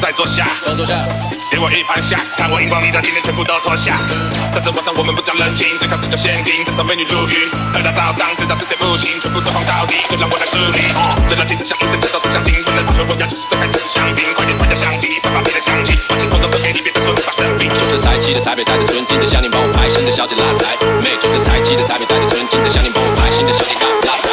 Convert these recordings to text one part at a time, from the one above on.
再坐下，都坐下。给我一盘下，看我荧光里的今天全部都脱下。在这晚上我们不讲人情，最靠这叫现金，这场美女如云。喝到早上，知道是谁不行，全部都放到底，就让我来梳理。最热情的像一生，这都是相亲，不能讨论我要就是这开始香槟，快点快点相机，发把别的相机，把钱统统都给你，别再说你发神经。就是财气的台北，带着纯金的项链帮我拍，新的小姐拉财妹。就是财气的台北，带着纯金的项链帮我拍，新的小姐拉拉财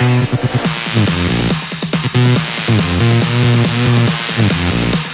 Thank you.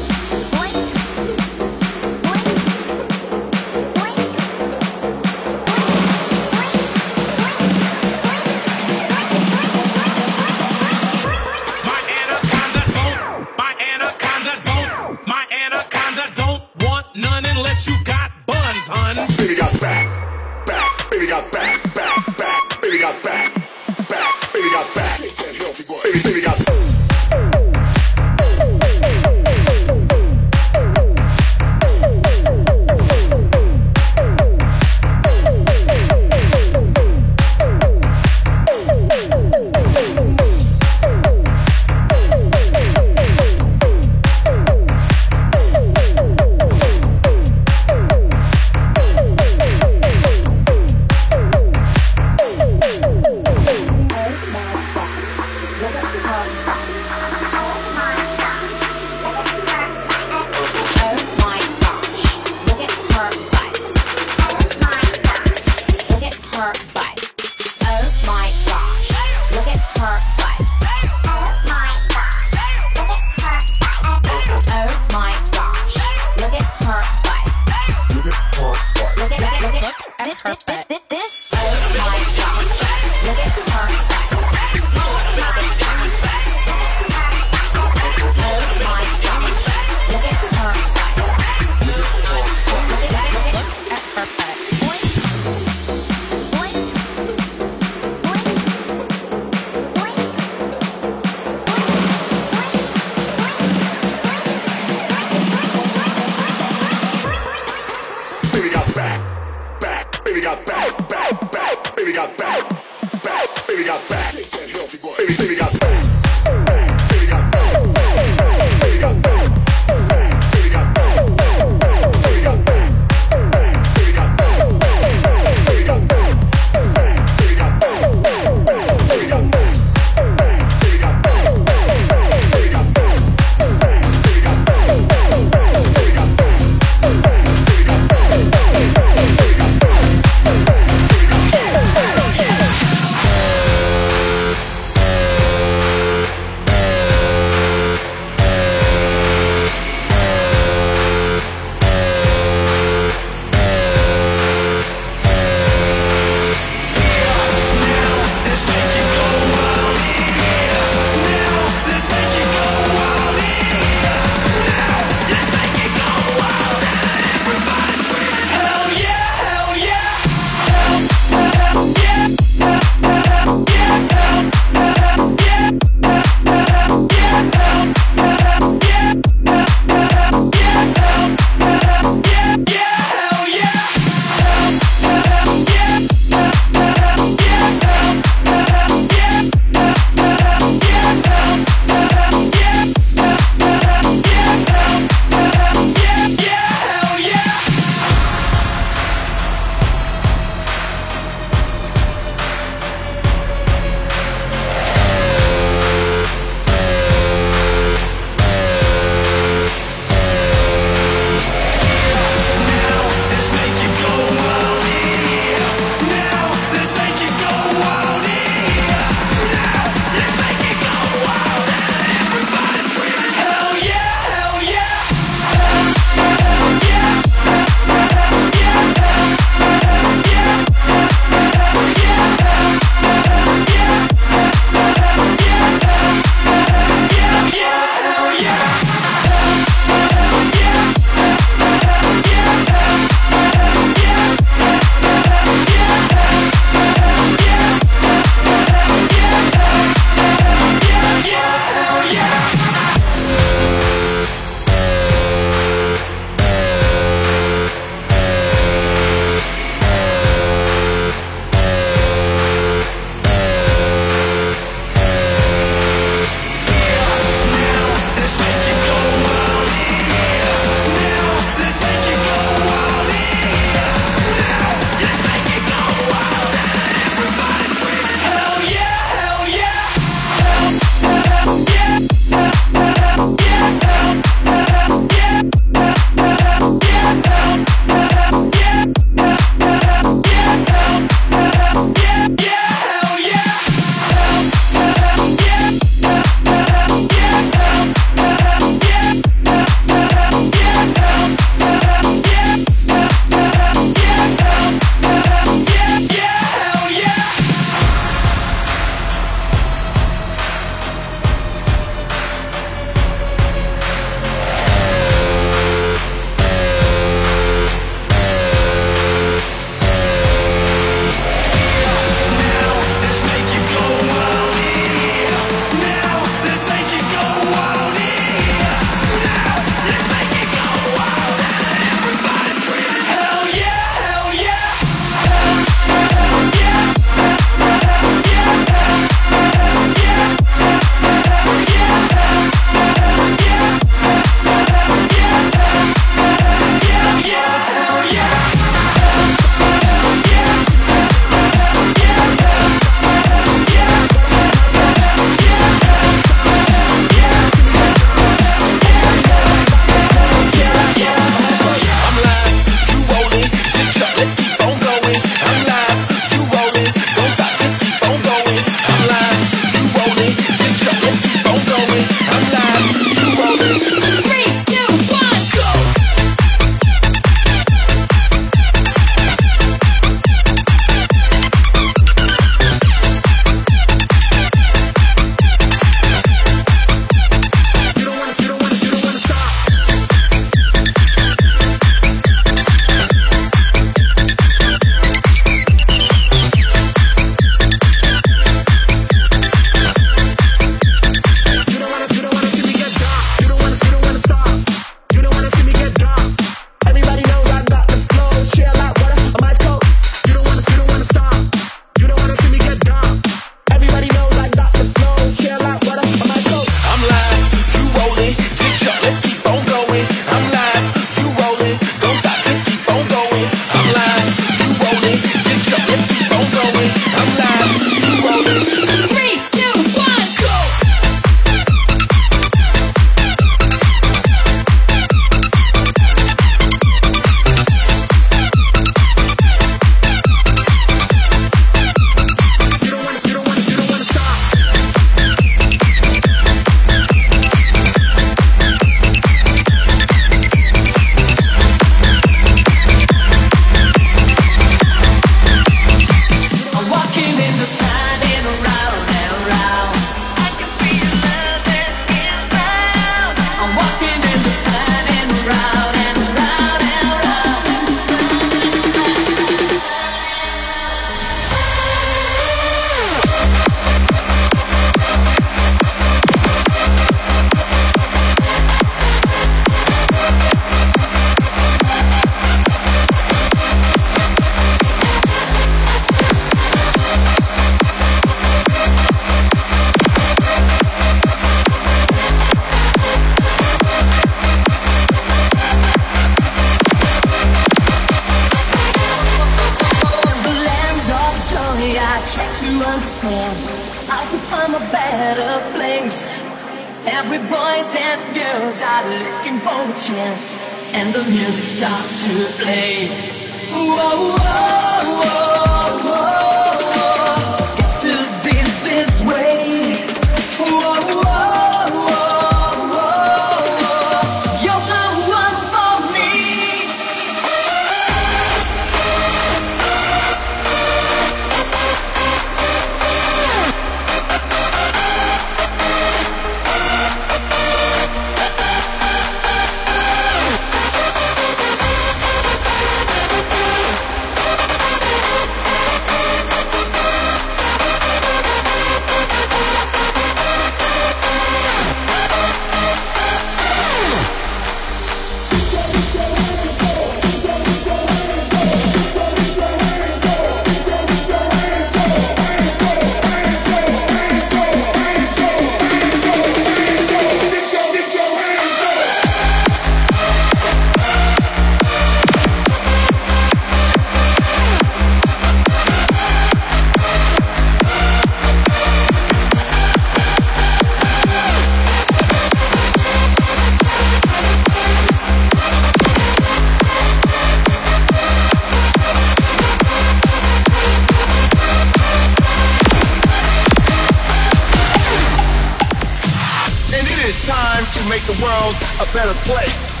The world a better place.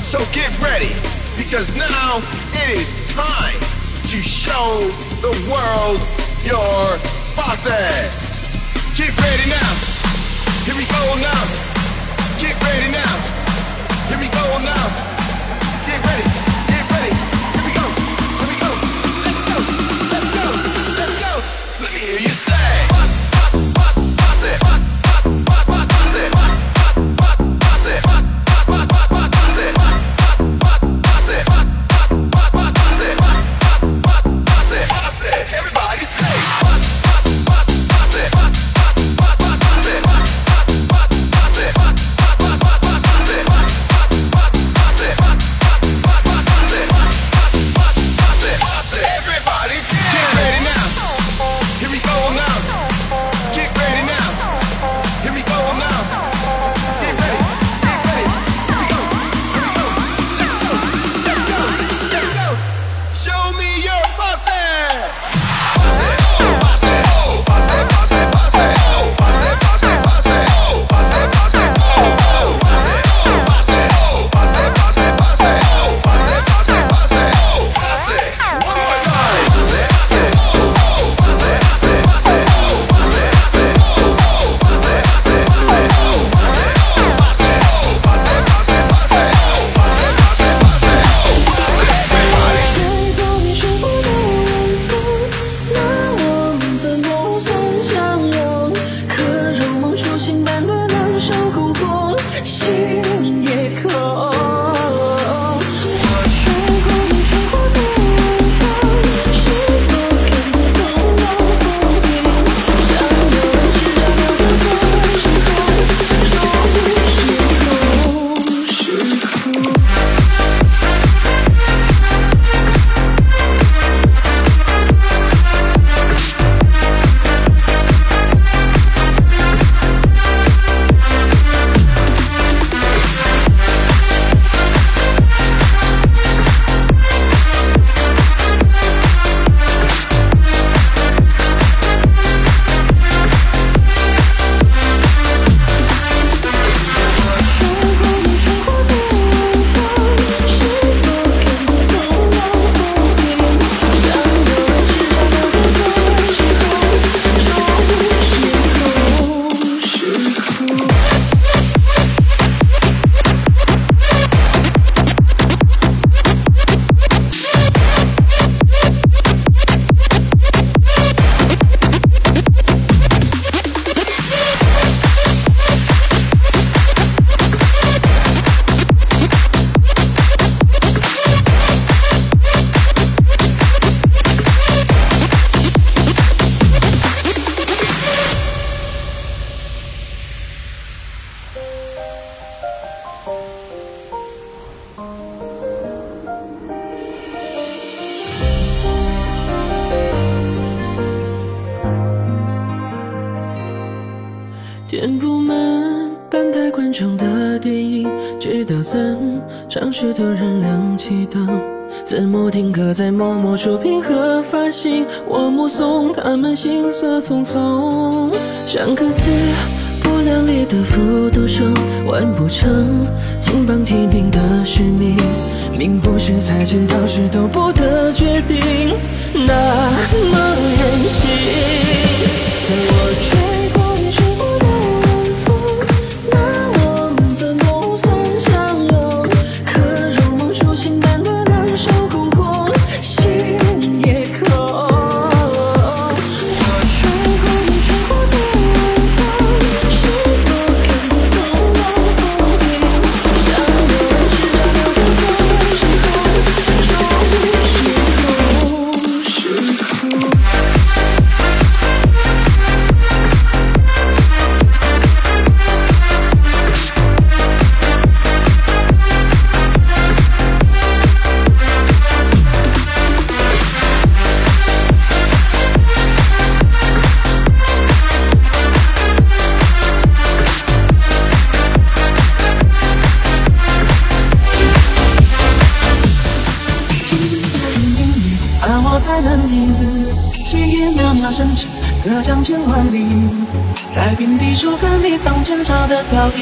So get ready, because now it is time to show the world your bosses. Get ready now. Here we go now. Get ready now. Here we go now. Get ready. Get ready. Here we go. Here we go. Let's go. Let's go. Let's go. Let me hear you 直到怎尝试突然亮起灯。字幕定格在默默触屏和发行，我目送他们行色匆匆，像个字不量力的复读生，完不成金榜题名的使命，命不是在剪刀石头布的决定，那么任性。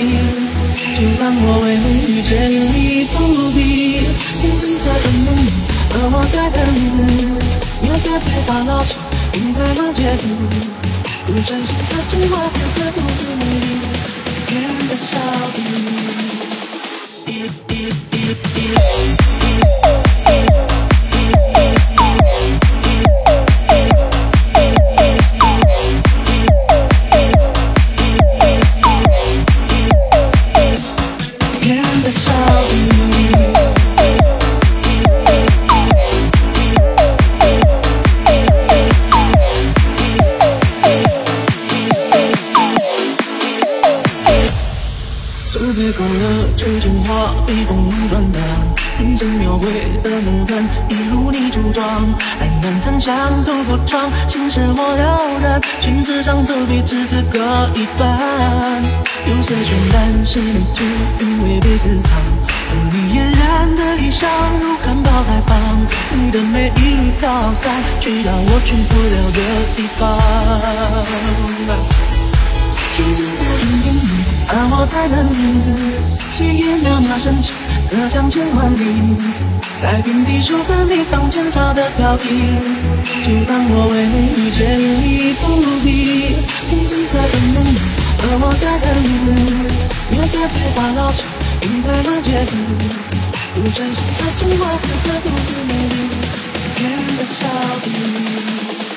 的上走笔只字各一半。有些渲染是你图，因为被私藏。而你嫣然的衣裳如含苞待放，你的美一缕飘散，去到我去不了的地方。一直在等你，而我在等你。细叶袅袅升起，隔江千万里，在平地树跟你放前朝的飘逸，就当我为遇见你伏笔。一直在等你，而我在等你。月色变化老去，云开了街灯，不真实的情话字字不自美丽，天的笑语。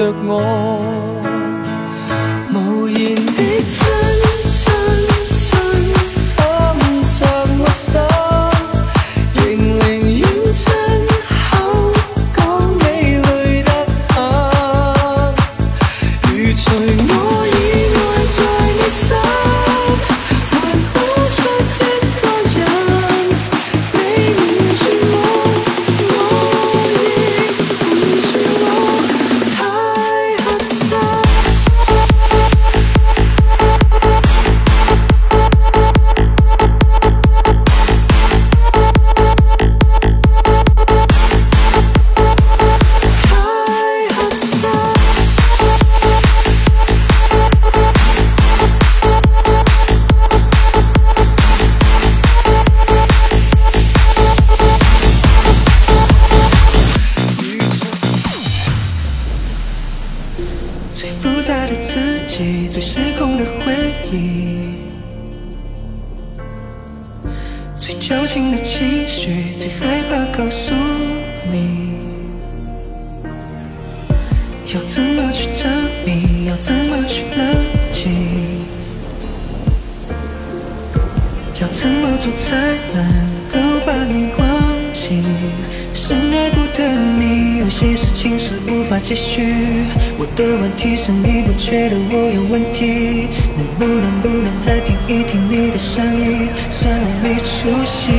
着我。问题能不能不能再听一听你的声音？算我没出息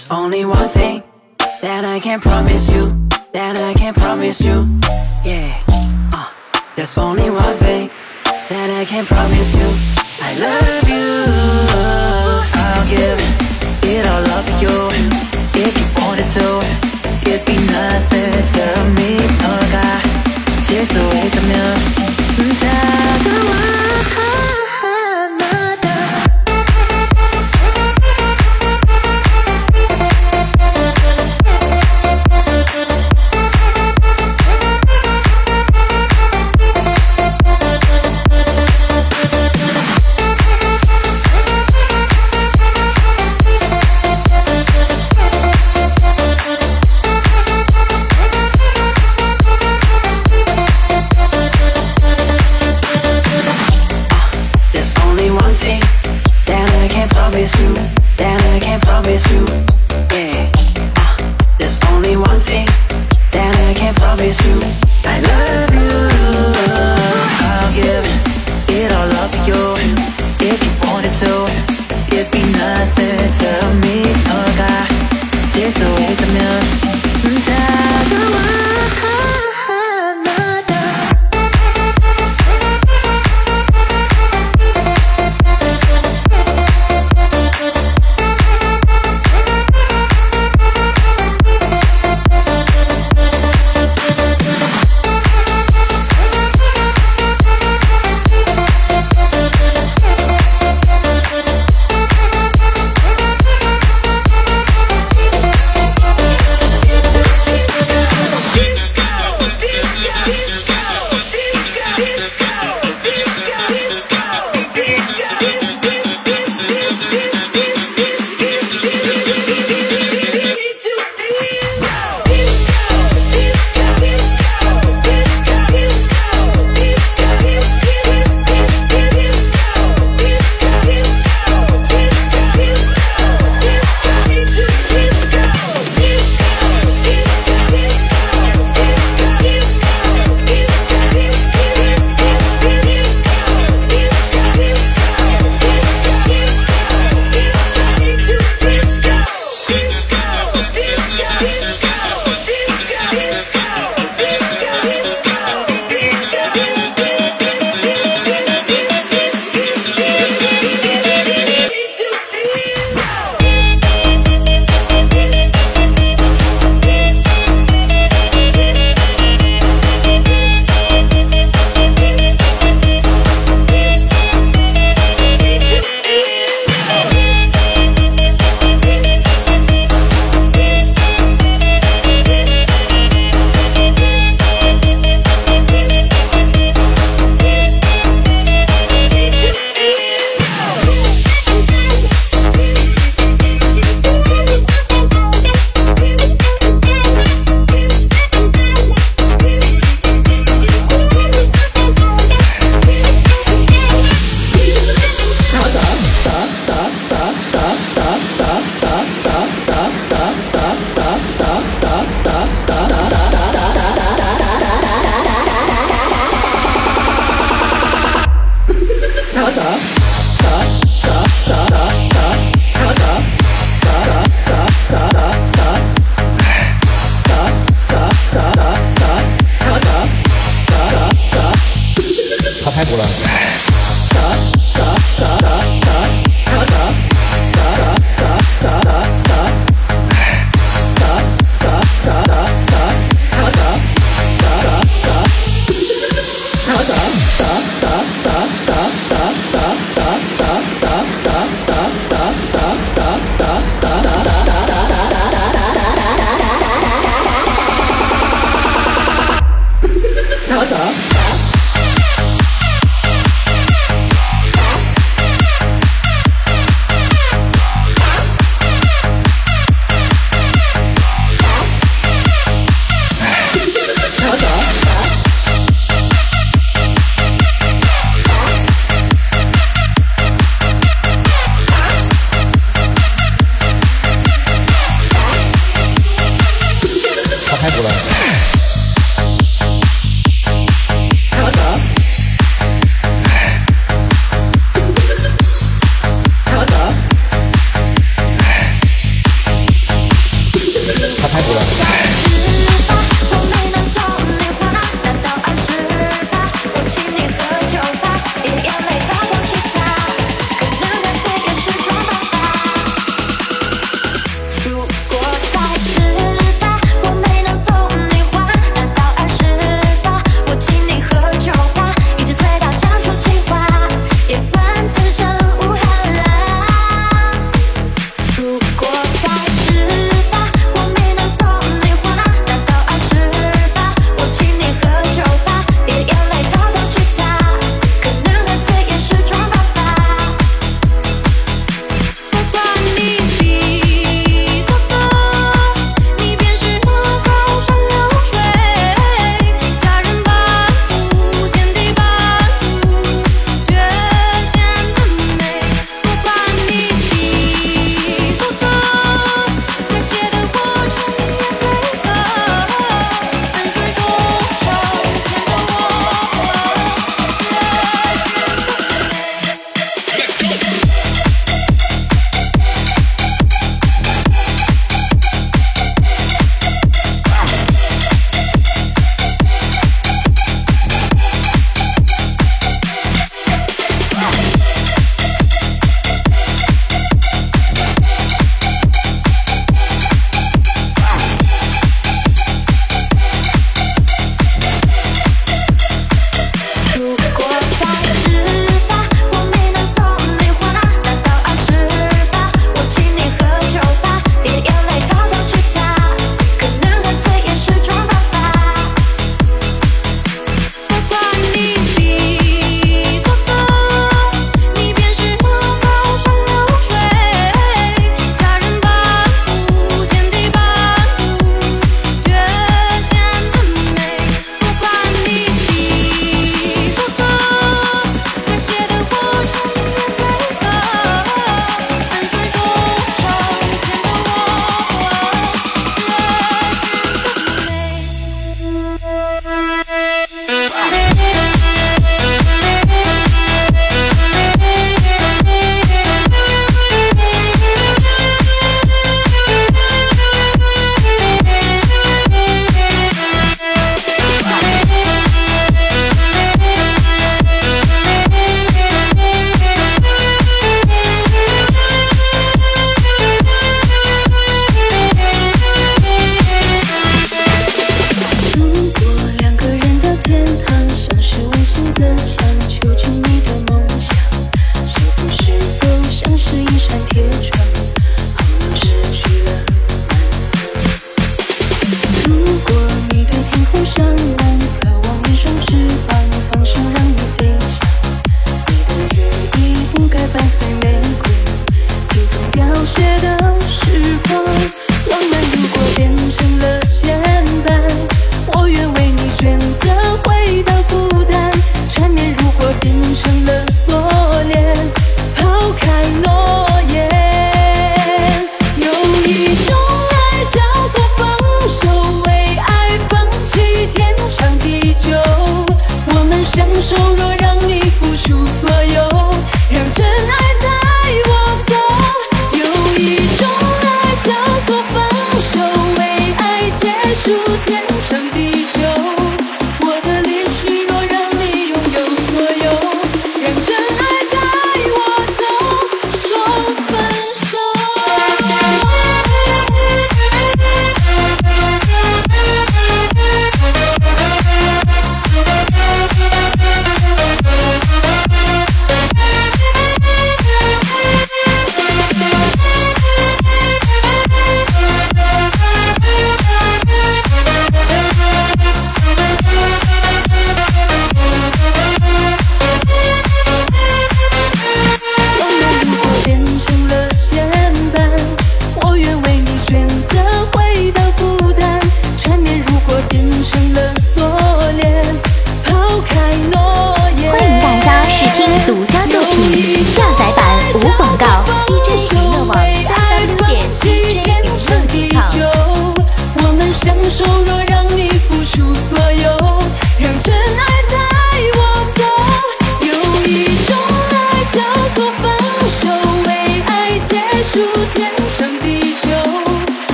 There's only one thing that I can promise you, that I can promise you. Yeah, uh, there's only one thing that I can promise you. I love you. I'll give it all up to you if you wanted to. It'd be nothing to me. 너가 질수 있다면 다가와.